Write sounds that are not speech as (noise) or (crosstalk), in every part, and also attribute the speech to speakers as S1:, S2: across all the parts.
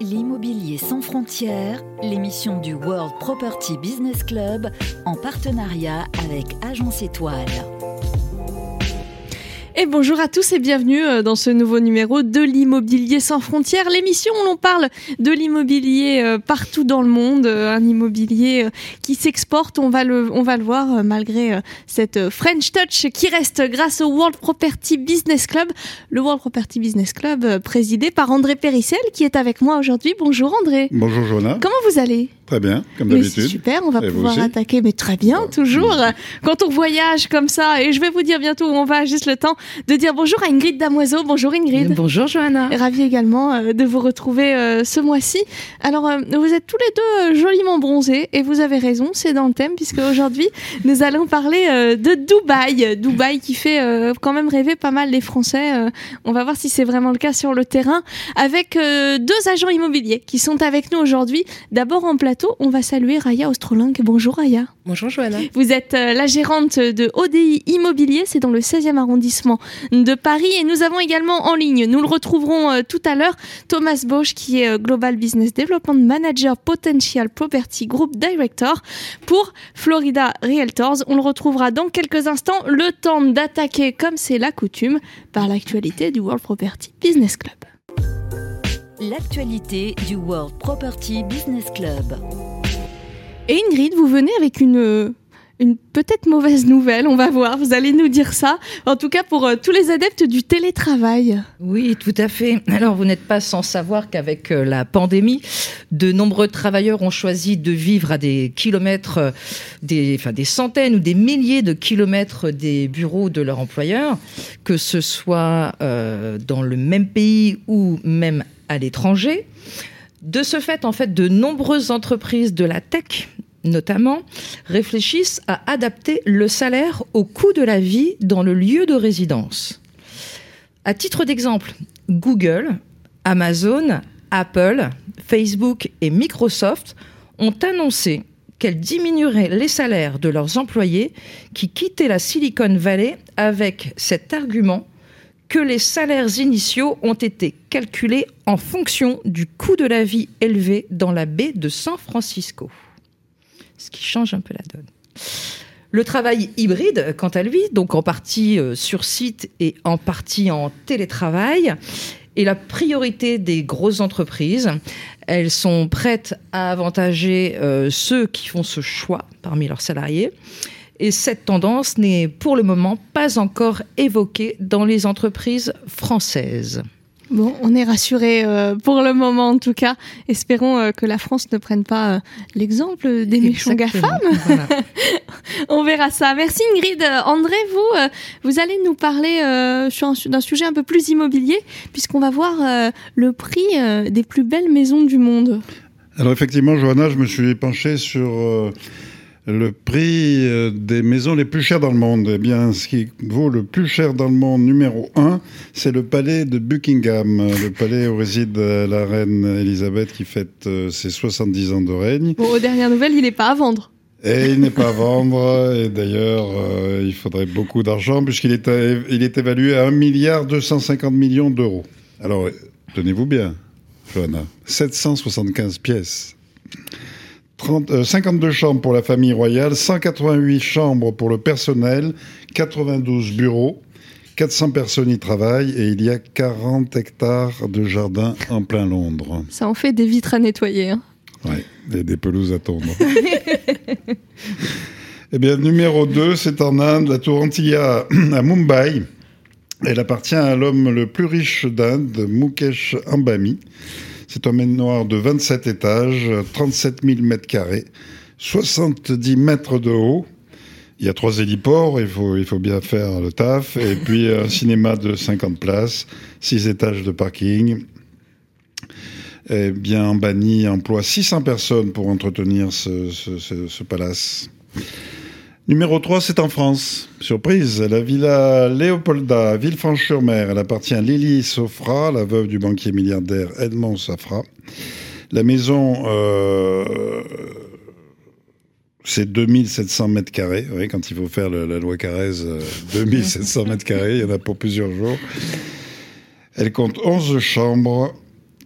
S1: L'immobilier sans frontières, l'émission du World Property Business Club en partenariat avec Agence Étoile.
S2: Et bonjour à tous et bienvenue euh, dans ce nouveau numéro de l'immobilier sans frontières, l'émission où l'on parle de l'immobilier euh, partout dans le monde, euh, un immobilier qui s'exporte, on va le on va le voir malgré cette French touch qui reste grâce au World Property Business Club, le World Property Business Club présidé par André Périssel qui est avec moi aujourd'hui. Bonjour André.
S3: Bonjour Jonas.
S2: Comment vous allez?
S3: Très bien, comme d'habitude.
S2: Super, on va pouvoir attaquer, mais très bien, toujours. Quand on voyage comme ça, et je vais vous dire bientôt où on va, juste le temps de dire bonjour à Ingrid Damoiseau. Bonjour Ingrid.
S4: Bonjour Johanna.
S2: Ravi également euh, de vous retrouver euh, ce mois-ci. Alors, euh, vous êtes tous les deux joliment bronzés, et vous avez raison, c'est dans le thème, puisque aujourd'hui, (laughs) nous allons parler de Dubaï. Dubaï qui fait quand même rêver pas mal les Français. On va voir si c'est vraiment le cas sur le terrain, avec deux agents immobiliers qui sont avec nous aujourd'hui. D'abord en plateau on va saluer Raya Ostrolingue. Bonjour Raya.
S4: Bonjour Johanna.
S2: Vous êtes euh, la gérante de ODI Immobilier, c'est dans le 16e arrondissement de Paris. Et nous avons également en ligne, nous le retrouverons euh, tout à l'heure, Thomas Bosch qui est euh, Global Business Development Manager Potential Property Group Director pour Florida Realtors. On le retrouvera dans quelques instants. Le temps d'attaquer, comme c'est la coutume, par l'actualité du World Property Business Club
S1: l'actualité du World Property Business Club.
S2: Et Ingrid, vous venez avec une, une peut-être mauvaise nouvelle, on va voir, vous allez nous dire ça. En tout cas, pour euh, tous les adeptes du télétravail.
S4: Oui, tout à fait. Alors, vous n'êtes pas sans savoir qu'avec euh, la pandémie, de nombreux travailleurs ont choisi de vivre à des kilomètres, euh, des, enfin, des centaines ou des milliers de kilomètres des bureaux de leur employeur, que ce soit dans le même pays ou même à l'étranger. De ce fait, en fait, de nombreuses entreprises de la tech, notamment, réfléchissent à adapter le salaire au coût de la vie dans le lieu de résidence. À titre d'exemple, Google, Amazon, Apple, Facebook et Microsoft ont annoncé qu'elles diminueraient les salaires de leurs employés qui quittaient la Silicon Valley avec cet argument que les salaires initiaux ont été calculés en fonction du coût de la vie élevé dans la baie de San Francisco. Ce qui change un peu la donne. Le travail hybride, quant à lui, donc en partie euh, sur site et en partie en télétravail, est la priorité des grosses entreprises. Elles sont prêtes à avantager euh, ceux qui font ce choix parmi leurs salariés. Et cette tendance n'est pour le moment pas encore évoquée dans les entreprises françaises.
S2: Bon, on est rassuré euh, pour le moment en tout cas. Espérons euh, que la France ne prenne pas euh, l'exemple des méchants GAFAM. (laughs) on verra ça. Merci Ingrid. André, vous, vous allez nous parler d'un sujet un peu plus immobilier puisqu'on va voir le prix des plus belles maisons du monde.
S3: Alors effectivement, Johanna, je me suis penché sur le prix euh, des maisons les plus chères dans le monde. Eh bien, ce qui vaut le plus cher dans le monde, numéro un, c'est le palais de Buckingham, le palais où réside la reine Elisabeth qui fête euh, ses 70 ans de règne.
S2: Bon, aux dernières nouvelles, il n'est pas à vendre.
S3: Et il n'est pas à vendre, et d'ailleurs, euh, il faudrait beaucoup d'argent, puisqu'il est, il est évalué à 1 milliard 250 millions d'euros. Alors, tenez-vous bien, Johanna, 775 pièces. 52 euh, chambres pour la famille royale, 188 chambres pour le personnel, 92 bureaux, 400 personnes y travaillent et il y a 40 hectares de jardin en plein Londres.
S2: Ça en fait des vitres à nettoyer. Hein.
S3: Oui, et des pelouses à tondre. (laughs) eh bien, numéro 2, c'est en Inde, la tour Antilla à Mumbai. Elle appartient à l'homme le plus riche d'Inde, Mukesh Ambani. C'est un manoir de 27 étages, 37 000 mètres carrés, 70 mètres de haut. Il y a trois héliports, il faut, bien faire le taf. Et puis un cinéma de 50 places, 6 étages de parking. Eh bien, Bani emploie 600 personnes pour entretenir ce palace. Numéro 3, c'est en France. Surprise, la villa Léopolda, Villefranche-sur-Mer. Elle appartient à Lily Sofra, la veuve du banquier milliardaire Edmond Safra. La maison, euh, c'est 2700 mètres carrés. Oui, quand il faut faire la loi Carrez, 2700 euh, (laughs) mètres carrés, il y en a pour plusieurs jours. Elle compte 11 chambres,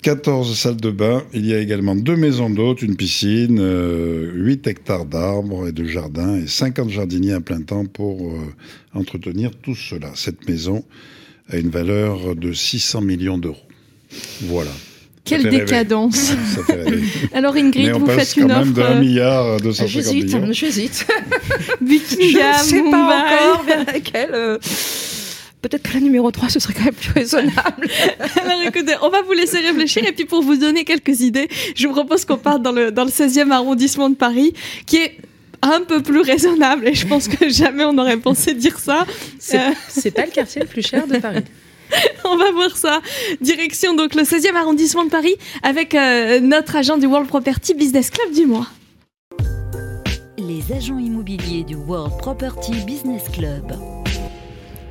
S3: 14 salles de bain. Il y a également deux maisons d'hôtes, une piscine, 8 euh, hectares d'arbres et de jardins et 50 jardiniers à plein temps pour euh, entretenir tout cela. Cette maison a une valeur de 600 millions d'euros. Voilà.
S2: Quelle décadence Alors Ingrid, vous faites une offre.
S3: même de 1 milliard 250
S4: millions.
S3: J'hésite,
S4: j'hésite. (laughs)
S2: Buckingham,
S4: Je ne sais pas encore vers laquelle peut-être que la numéro 3, ce serait quand même plus raisonnable. (laughs)
S2: Alors écoutez, on va vous laisser réfléchir et puis pour vous donner quelques idées, je vous propose qu'on parte dans le, dans le 16e arrondissement de Paris, qui est un peu plus raisonnable et je pense que (laughs) jamais on n'aurait pensé dire ça.
S5: C'est euh... pas le quartier le plus cher de Paris. (laughs)
S2: on va voir ça. Direction donc le 16e arrondissement de Paris avec euh, notre agent du World Property Business Club du mois.
S1: Les agents immobiliers du World Property Business Club.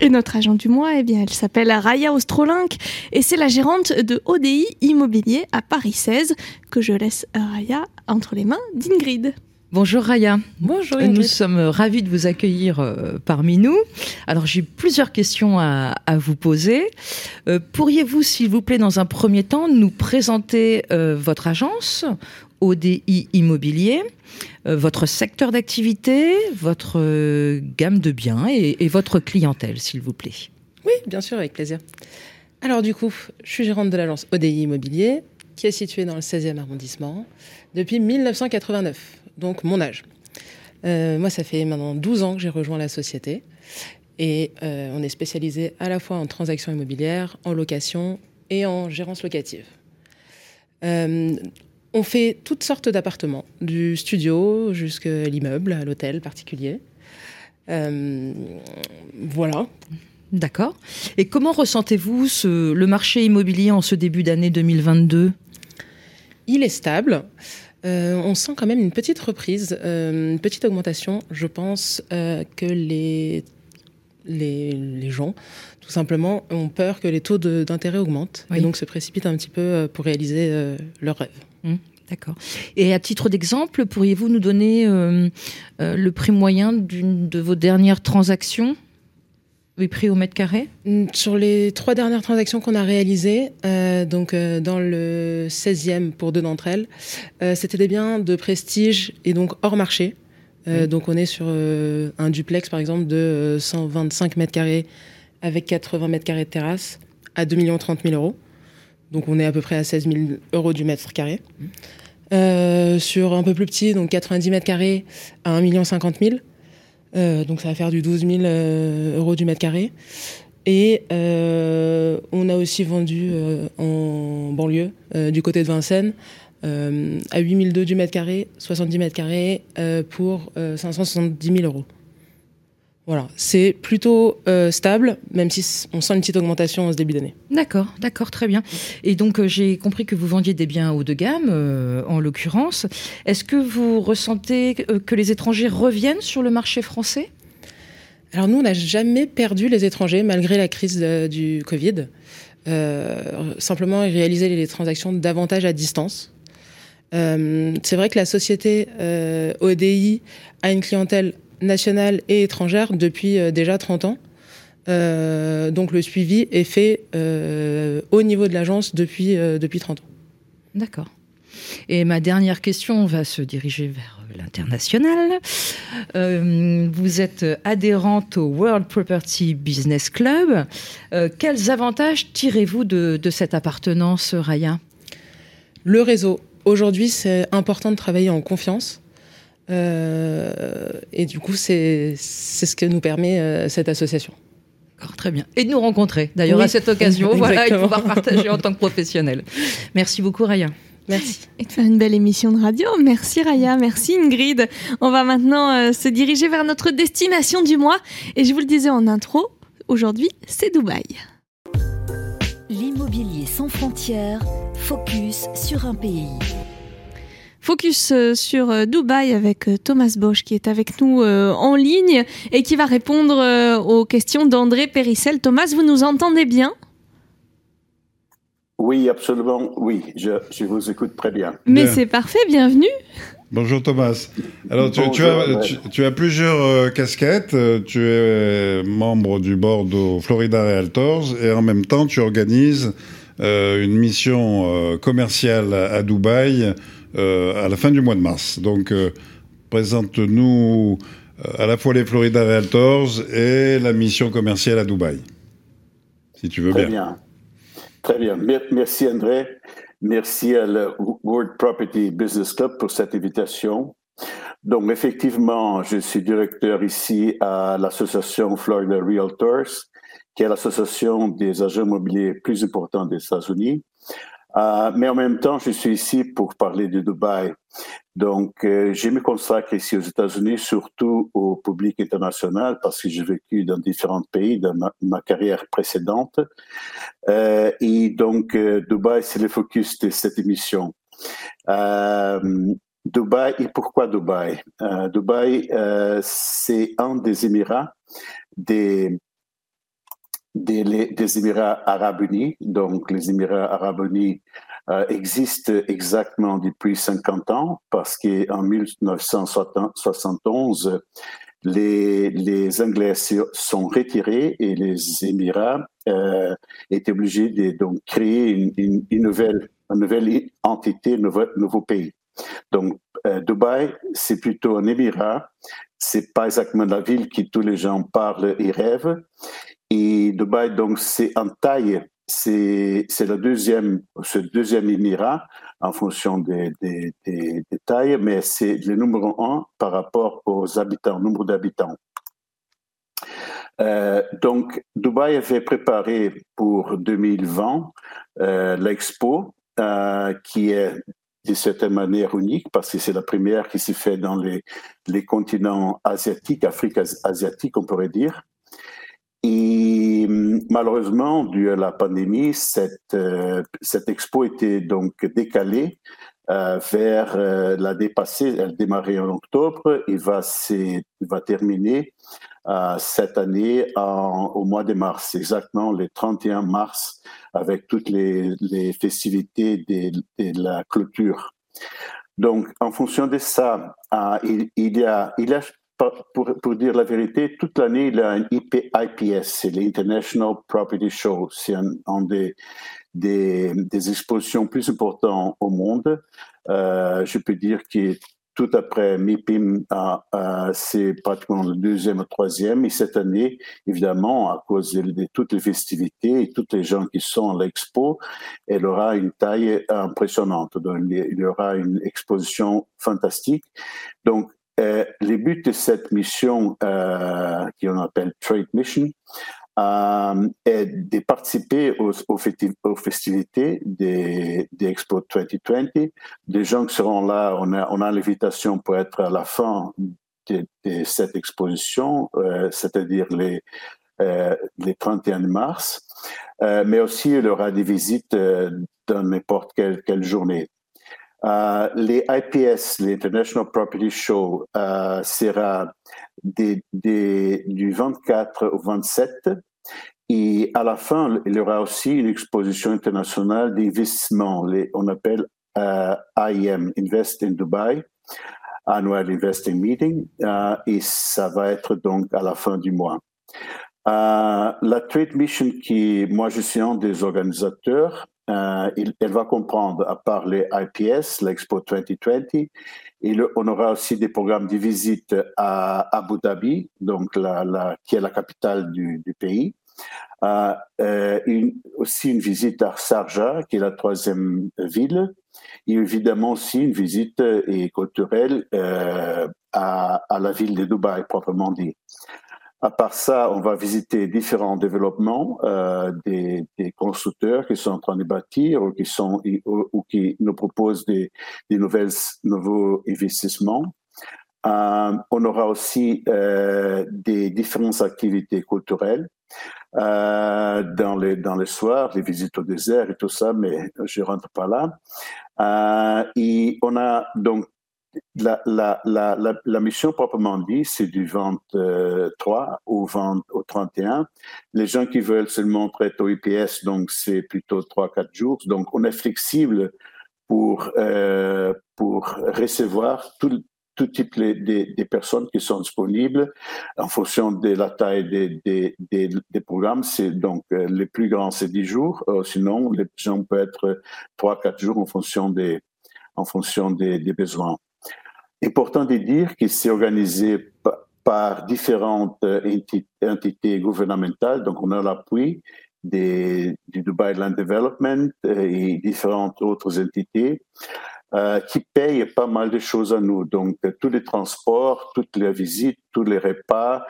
S2: Et notre agent du mois, eh bien, elle s'appelle Raya Ostrolink et c'est la gérante de ODI Immobilier à Paris 16 que je laisse Raya entre les mains d'Ingrid.
S4: Bonjour Raya.
S5: Bonjour.
S4: Nous sommes ravis de vous accueillir euh, parmi nous. Alors j'ai plusieurs questions à, vous poser. Euh, pourriez-vous, s'il vous plaît, dans un premier temps, nous présenter euh, votre agence ODI Immobilier euh, votre secteur d'activité, votre euh, gamme de biens et, votre clientèle, s'il vous plaît.
S5: Oui, bien sûr, avec plaisir. Alors du coup, je suis gérante de l'agence ODI Immobilier, qui est située dans le 16e arrondissement, depuis 1989, donc mon âge. Euh, moi, ça fait maintenant 12 ans que j'ai rejoint la société. Et on est spécialisé à la fois en transactions immobilières, en location et en gérance locative. On fait toutes sortes d'appartements, du studio jusqu'à l'immeuble, à l'hôtel particulier. Euh, voilà.
S4: D'accord. Et comment ressentez-vous le marché immobilier en ce début d'année 2022
S5: Il est stable. Euh, on sent quand même une petite reprise, euh, une petite augmentation. Je pense que les, les, les, gens, tout simplement, ont peur que les taux d'intérêt augmentent et donc se précipitent un petit peu pour réaliser leurs rêves.
S4: Mmh, d'accord. Et à titre d'exemple, pourriez-vous nous donner euh, euh, le prix moyen d'une de vos dernières transactions? Le prix au mètre carré?
S5: Mmh, Sur les trois dernières transactions qu'on a réalisées, euh, donc dans le 16e pour deux d'entre elles, c'était des biens de prestige et donc hors marché. Mmh. Donc on est sur un duplex par exemple de 125 mètres carrés avec 80 mètres carrés de terrasse à 2 30 000 euros. Donc on est à peu près à 16 000 euros du mètre carré. Euh, sur un peu plus petit, donc 90 mètres carrés à 1 50 000. Euh, donc ça va faire du 12 000 euh, euros du mètre carré. Et euh, on a aussi vendu euh, en banlieue, du côté de Vincennes, à 8 200 du mètre carré, 70 mètres carrés, pour 570 000 euros. Voilà, c'est plutôt euh, stable, même si on sent une petite augmentation en ce début d'année.
S4: D'accord, d'accord, très bien. Et donc euh, j'ai compris que vous vendiez des biens haut de gamme, euh, en l'occurrence. Est-ce que vous ressentez que les étrangers reviennent sur le marché français?
S5: Alors nous, on n'a jamais perdu les étrangers malgré la crise du Covid. simplement, ils réalisaient les transactions davantage à distance. C'est vrai que la société ODI a une clientèle nationale et étrangère depuis euh, déjà 30 ans. Euh, donc le suivi est fait euh, au niveau de l'agence depuis, depuis 30 ans.
S4: D'accord. Et ma dernière question va se diriger vers l'international. vous êtes adhérente au World Property Business Club. quels avantages tirez-vous de, de, cette appartenance, Raya?
S5: Le réseau. Aujourd'hui, c'est important de travailler en confiance. Euh, et du coup, c'est ce que nous permet euh, cette association.
S4: très bien. Et de nous rencontrer, d'ailleurs, à cette occasion, (laughs) voilà, et pouvoir partager en tant que professionnel. Merci beaucoup, Raya.
S5: Merci.
S2: Et de faire une belle émission de radio. Merci Raya, merci Ingrid. On va maintenant euh, se diriger vers notre destination du mois. Et je vous le disais en intro, aujourd'hui, c'est Dubaï.
S1: Sans frontières, focus sur un pays.
S2: Focus euh, sur euh, Dubaï avec euh, Thomas Bosch qui est avec nous en ligne et qui va répondre aux questions d'André Périssel. Thomas, vous nous entendez bien?
S6: Oui, absolument, oui, je, je vous écoute très bien.
S2: Mais c'est parfait, bienvenue.
S3: Bonjour Thomas. Alors tu, tu, as, tu, as, plusieurs casquettes. Tu es membre du board au Florida Realtors et en même temps tu organises une mission commerciale à Dubaï à la fin du mois de mars. Donc, présente-nous à la fois les Florida Realtors et la mission commerciale à Dubaï, si tu veux
S6: Très bien. Très bien. Merci André. Merci à la World Property Business Club pour cette invitation. Donc, effectivement, je suis directeur ici à l'association Florida Realtors, qui est l'association des agents immobiliers plus importants des États-Unis. Euh, mais en même temps, je suis ici pour parler de Dubaï. Donc, euh, je me consacre ici aux États-Unis, surtout au public international, parce que j'ai vécu dans différents pays dans ma, carrière précédente. Euh, et donc, euh, Dubaï, c'est le focus de cette émission. Dubaï, et pourquoi Dubaï? Dubaï, c'est un des Émirats des des, Émirats arabes unis. Donc, les Émirats arabes unis euh, existent exactement depuis 50 ans parce qu'en 1971, les, les Anglais sont retirés et les Émirats euh, étaient obligés de donc, créer une, une, nouvelle, une nouvelle entité, un nouveau, nouveau pays. Donc, euh, Dubaï, c'est plutôt un émirat. C'est pas exactement la ville que tous les gens parlent et rêvent. Et Dubaï, donc, c'est en taille, c'est, le deuxième, ce deuxième émirat en fonction des, des, des, tailles, mais c'est le numéro un par rapport aux habitants, nombre d'habitants. Euh, donc, Dubaï avait préparé pour 2020 euh, l'expo, euh, qui est de certaine manière unique parce que c'est la première qui s'est fait dans les, les continents asiatiques, Afrique asiatique, on pourrait dire. Et malheureusement, dû à la pandémie, cette, euh, cette expo était donc décalée euh, vers euh, la dépassée. Elle démarrait en octobre et va, va terminer euh, cette année au mois de mars, exactement le 31 mars, avec toutes les, les festivités de, la clôture. Donc, en fonction de ça, il, il, y a, il y a pour, dire la vérité, toute l'année, il y a un IPS, c'est l'International Property Show. C'est un, des, des, des, expositions plus importantes au monde. Euh, je peux dire que tout après MIPIM, euh, euh, c'est pratiquement le deuxième ou troisième. Et cette année, évidemment, à cause de, de, toutes les festivités et tous les gens qui sont à l'expo, elle aura une taille impressionnante. Donc, il y aura une exposition fantastique. Donc, euh, le but de cette mission, euh, qu'on appelle Trade Mission, euh, est de participer aux, festivités des, des, Expo 2020. Des gens qui seront là, on a, on a l'invitation pour être à la fin de, cette exposition, euh, c'est-à-dire les, euh, les 31 mars. Mais aussi, il y aura des visites dans n'importe quelle, quelle journée. Euh, les IPS, l'International Property Show, euh, sera du 24 au 27. Et à la fin, il y aura aussi une exposition internationale d'investissement, on appelle euh, IM, Invest in Dubai, Annual Investing Meeting, euh, et ça va être donc à la fin du mois. Euh, la Trade Mission, qui moi je suis un des organisateurs, euh, elle va comprendre, à part les IPS, l'Expo 2020, il, on aura aussi des programmes de visite à Abu Dhabi, donc qui est la capitale du, pays. Euh, euh, aussi une visite à Sharjah, qui est la troisième ville, et évidemment aussi une visite et culturelle à, la ville de Dubaï, proprement dit. À part ça, on va visiter différents développements euh, des, des, constructeurs qui sont en train de bâtir ou qui sont ou, qui nous proposent des, des nouvelles nouveaux investissements. Euh, on aura aussi euh, des différentes activités culturelles euh, dans les dans les soirs, les visites au désert et tout ça, mais je rentre pas là. Euh, et on a donc la, mission proprement dit, c'est du 23 au, 20, au 31. Les gens qui veulent seulement prêter au IPS, donc c'est plutôt 3-4 jours. Donc on est flexible pour, euh, pour recevoir tout, type des, des, personnes qui sont disponibles en fonction de la taille des, des, des programmes. C'est donc euh, les plus grands, c'est 10 jours. Euh, sinon, les gens peuvent être 3-4 jours en fonction des, en fonction des, besoins. Important de dire que c'est organisé par différentes entités gouvernementales. Donc, on a l'appui du Dubai Land Development et différentes autres entités. Euh, qui payent pas mal de choses à nous. Donc, tous les transports, toutes les visites, tous les repas,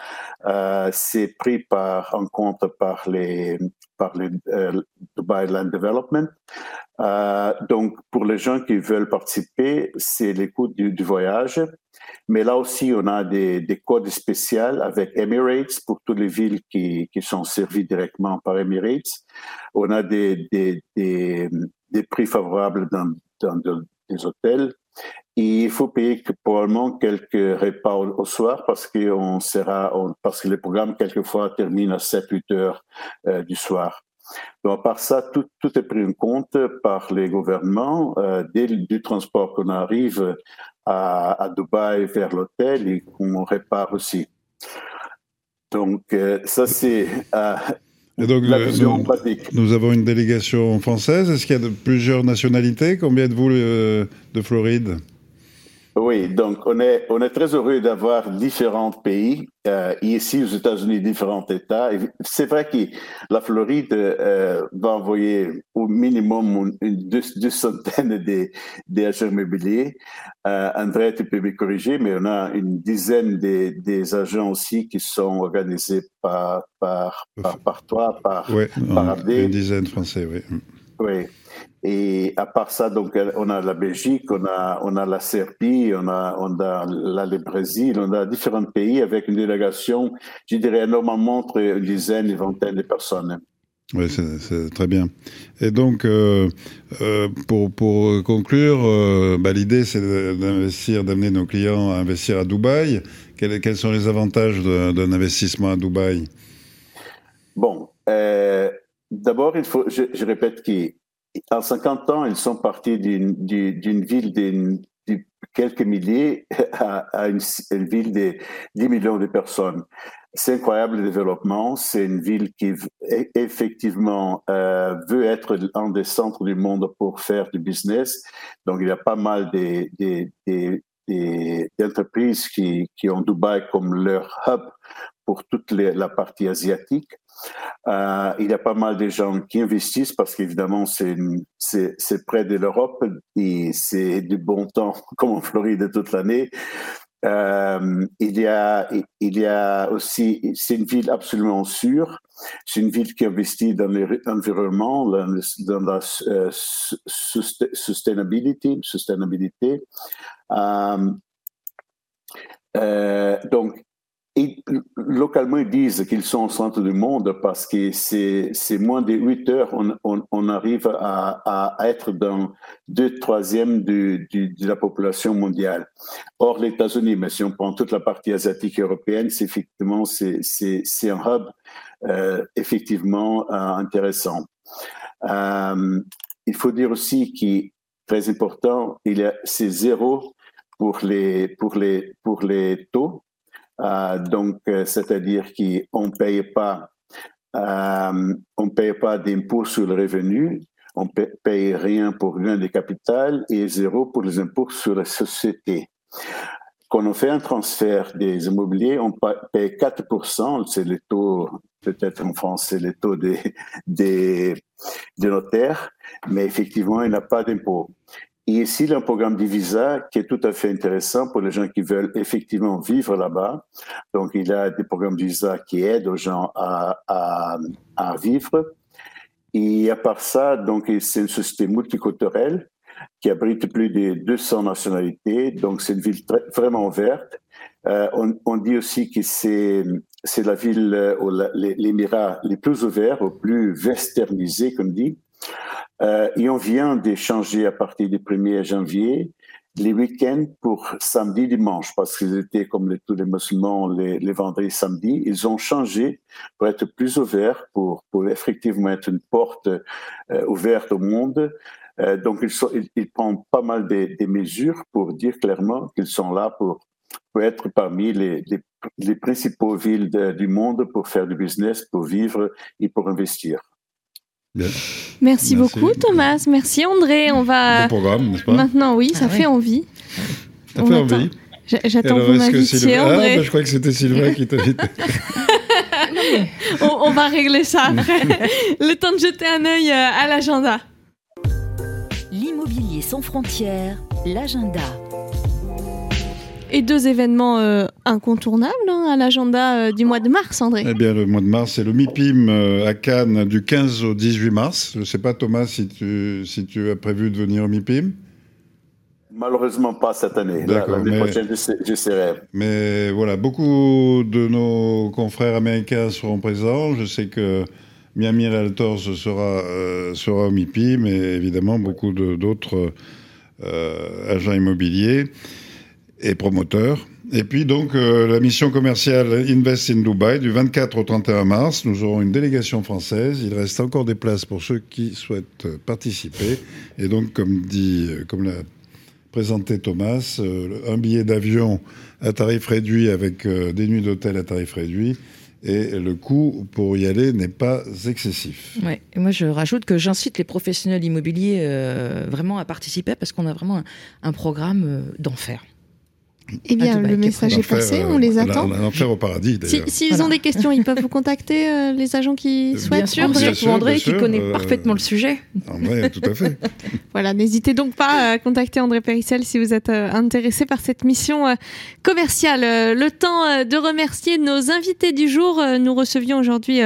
S6: euh, c'est pris par, en compte par les, par les euh, Dubai Land Development. Euh, donc, pour les gens qui veulent participer, c'est les coûts du, voyage. Mais là aussi, on a des, des codes spéciaux avec Emirates pour toutes les villes qui, qui sont servies directement par Emirates. On a des, des, des, des prix favorables dans, dans, des hôtels. Il faut payer probablement quelques repas au, soir parce que on sera, parce que le programme quelquefois termine à 7-8 heures euh, du soir. Donc, à part ça, tout, tout, est pris en compte par les gouvernements euh, dès du transport qu'on arrive à, à, Dubaï vers l'hôtel et qu'on répare aussi. Donc, euh, ça, c'est euh,
S3: et donc, nous, avons une délégation française. Est-ce qu'il y a de, plusieurs nationalités? Combien de vous euh, de Floride?
S6: Oui, donc on est, on est très heureux d'avoir différents pays. Euh, ici, aux États-Unis, différents États. C'est vrai que la Floride euh, va envoyer au minimum une, deux, deux centaines des, des agents immobiliers. Euh, André, tu peux me corriger, mais on a une dizaine des, des agents aussi qui sont organisés par, par, par, par toi, par,
S3: ouais, par Une dizaine français, oui.
S6: Oui. Et à part ça, donc, on a la Belgique, on a, on a la Serbie, on a, on a le Brésil, on a différents pays avec une délégation, je dirais normalement entre une dizaine, une vingtaine de personnes.
S3: Oui, c'est très bien. Et donc, euh, euh, pour, pour conclure, euh, bah, l'idée c'est d'investir, d'amener nos clients à investir à Dubaï. Quels, quels sont les avantages d'un investissement à Dubaï?
S6: Bon, euh, d'abord, il faut, je, répète que en 50 ans, ils sont partis d'une ville de quelques milliers (laughs) à, une, ville de 10 millions de personnes. C'est incroyable le développement. C'est une ville qui effectivement euh, veut être un des centres du monde pour faire du business. Donc il y a pas mal d'entreprises qui, qui ont Dubaï comme leur hub pour toute la partie asiatique. Euh, il y a pas mal de gens qui investissent parce qu'évidemment, c'est, près de l'Europe et c'est du bon temps, (laughs) comme en Floride toute l'année. Euh, il y a, il y a aussi, c'est une ville absolument sûre. C'est une ville qui investit dans l'environnement, dans la euh, sustainability, sustainabilité. Euh, euh, donc, localement, ils disent qu'ils sont au centre du monde parce que c'est, moins de 8 heures, on, arrive à, être dans deux troisièmes de la population mondiale. Or, les États-Unis, mais si on prend toute la partie asiatique et européenne, c'est effectivement c'est, un hub euh, effectivement intéressant. Il faut dire aussi qu'il très important, c'est zéro pour les pour les pour les taux euh, donc, euh, c'est-à-dire qu'on ne paye pas, euh, pas d'impôts sur le revenu, on ne paye rien pour gain de capital et zéro pour les impôts sur la société. Quand on fait un transfert des immobiliers, on paye 4%, c'est le taux, peut-être en France, c'est le taux des, des, des notaires, mais effectivement, il n'y a pas d'impôt. Et ici, il y a un programme de visa qui est tout à fait intéressant pour les gens qui veulent effectivement vivre là-bas. Donc, il y a des programmes de visa qui aident aux gens à, vivre. Et à part ça, donc, c'est une société multiculturelle qui abrite plus de 200 nationalités. Donc, c'est une ville vraiment ouverte. Euh, on, dit aussi que c'est, c'est la ville, euh, l'émirat les plus ouverts, au plus westernisé, comme dit. Euh, et on vient d'échanger à partir du 1er janvier les week-ends pour samedi, dimanche, parce qu'ils étaient comme les, tous les musulmans les, les vendredis, samedis. Ils ont changé pour être plus ouverts, pour, pour effectivement être une porte euh, ouverte au monde. donc, ils, prennent pas mal des, mesures pour dire clairement qu'ils sont là pour, être parmi les, les, principaux villes du monde pour faire du business, pour vivre et pour investir.
S2: Merci, beaucoup Thomas, merci André. On va
S3: programme, n'est-ce pas
S2: Maintenant oui, ça ah fait envie.
S3: Ça fait envie.
S2: J'attends que vous m'invitiez, André.
S3: Ah, bah, je crois que c'était Sylvain qui t'invitait. (laughs)
S2: on, on, va régler ça après. (laughs) Le temps de jeter un œil euh, à l'agenda.
S1: L'immobilier sans frontières, l'agenda.
S2: Et deux événements euh, incontournables hein, à l'agenda euh, du mois de mars, André.
S3: Eh bien, le mois de mars, c'est le MIPIM euh, à Cannes du 15 au 18 mars. Je ne sais pas, Thomas, si tu, si tu as prévu de venir au MIPIM?
S6: Malheureusement pas cette année. L'année prochaine.
S3: Mais voilà, beaucoup de nos confrères américains seront présents. Je sais que Miami Realtors sera, sera au MIPIM et évidemment beaucoup d'autres agents immobiliers et promoteur. Et puis donc euh, la mission commerciale Invest in Dubai du 24 au 31 mars, nous aurons une délégation française. Il reste encore des places pour ceux qui souhaitent participer. Et donc comme dit, euh, comme l'a présenté Thomas, euh, un billet d'avion à tarif réduit avec des nuits d'hôtel à tarif réduit. Et le coût pour y aller n'est pas excessif.
S4: Ouais. Et moi, je rajoute que j'incite les professionnels immobiliers vraiment à participer parce qu'on a vraiment un programme d'enfer.
S2: Eh bien, le message est passé, on les attend.
S3: L'enfer au paradis,
S2: d'ailleurs. S'ils ont des questions, ils peuvent vous (laughs) contacter, euh, les agents qui souhaitent.
S4: Bien sûr, André, André qui connaît euh, parfaitement le sujet.
S3: André, tout à fait. (laughs)
S2: voilà, n'hésitez donc pas à contacter André Périssel si vous êtes euh, intéressé par cette mission commerciale. Le temps de remercier nos invités du jour. Nous recevions aujourd'hui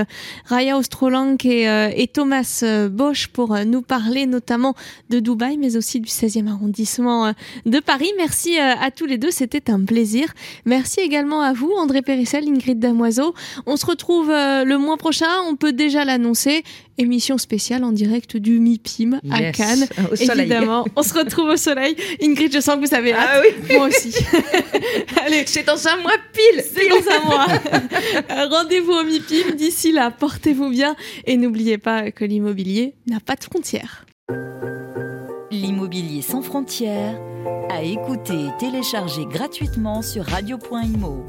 S2: Raya Ostrolank et, et, Thomas Bosch pour nous parler notamment de Dubaï, mais aussi du 16e arrondissement de Paris. Merci à tous les deux. C'était c'était un plaisir. Merci également à vous, André Périssel, Ingrid Damoiseau. On se retrouve euh, le mois prochain, on peut déjà l'annoncer. Émission spéciale en direct du MIPIM à Cannes. Au Évidemment, on se retrouve au soleil. Ingrid, je sens que vous avez
S4: Ah
S2: oui. Moi aussi. (laughs)
S4: Allez, c'est dans un mois pile.
S2: C'est dans un mois. (laughs) Euh, rendez-vous au MIPIM. D'ici là, portez-vous bien et n'oubliez pas que l'immobilier n'a pas de frontières.
S1: Sans frontières, à écouter et télécharger gratuitement sur radio.imo.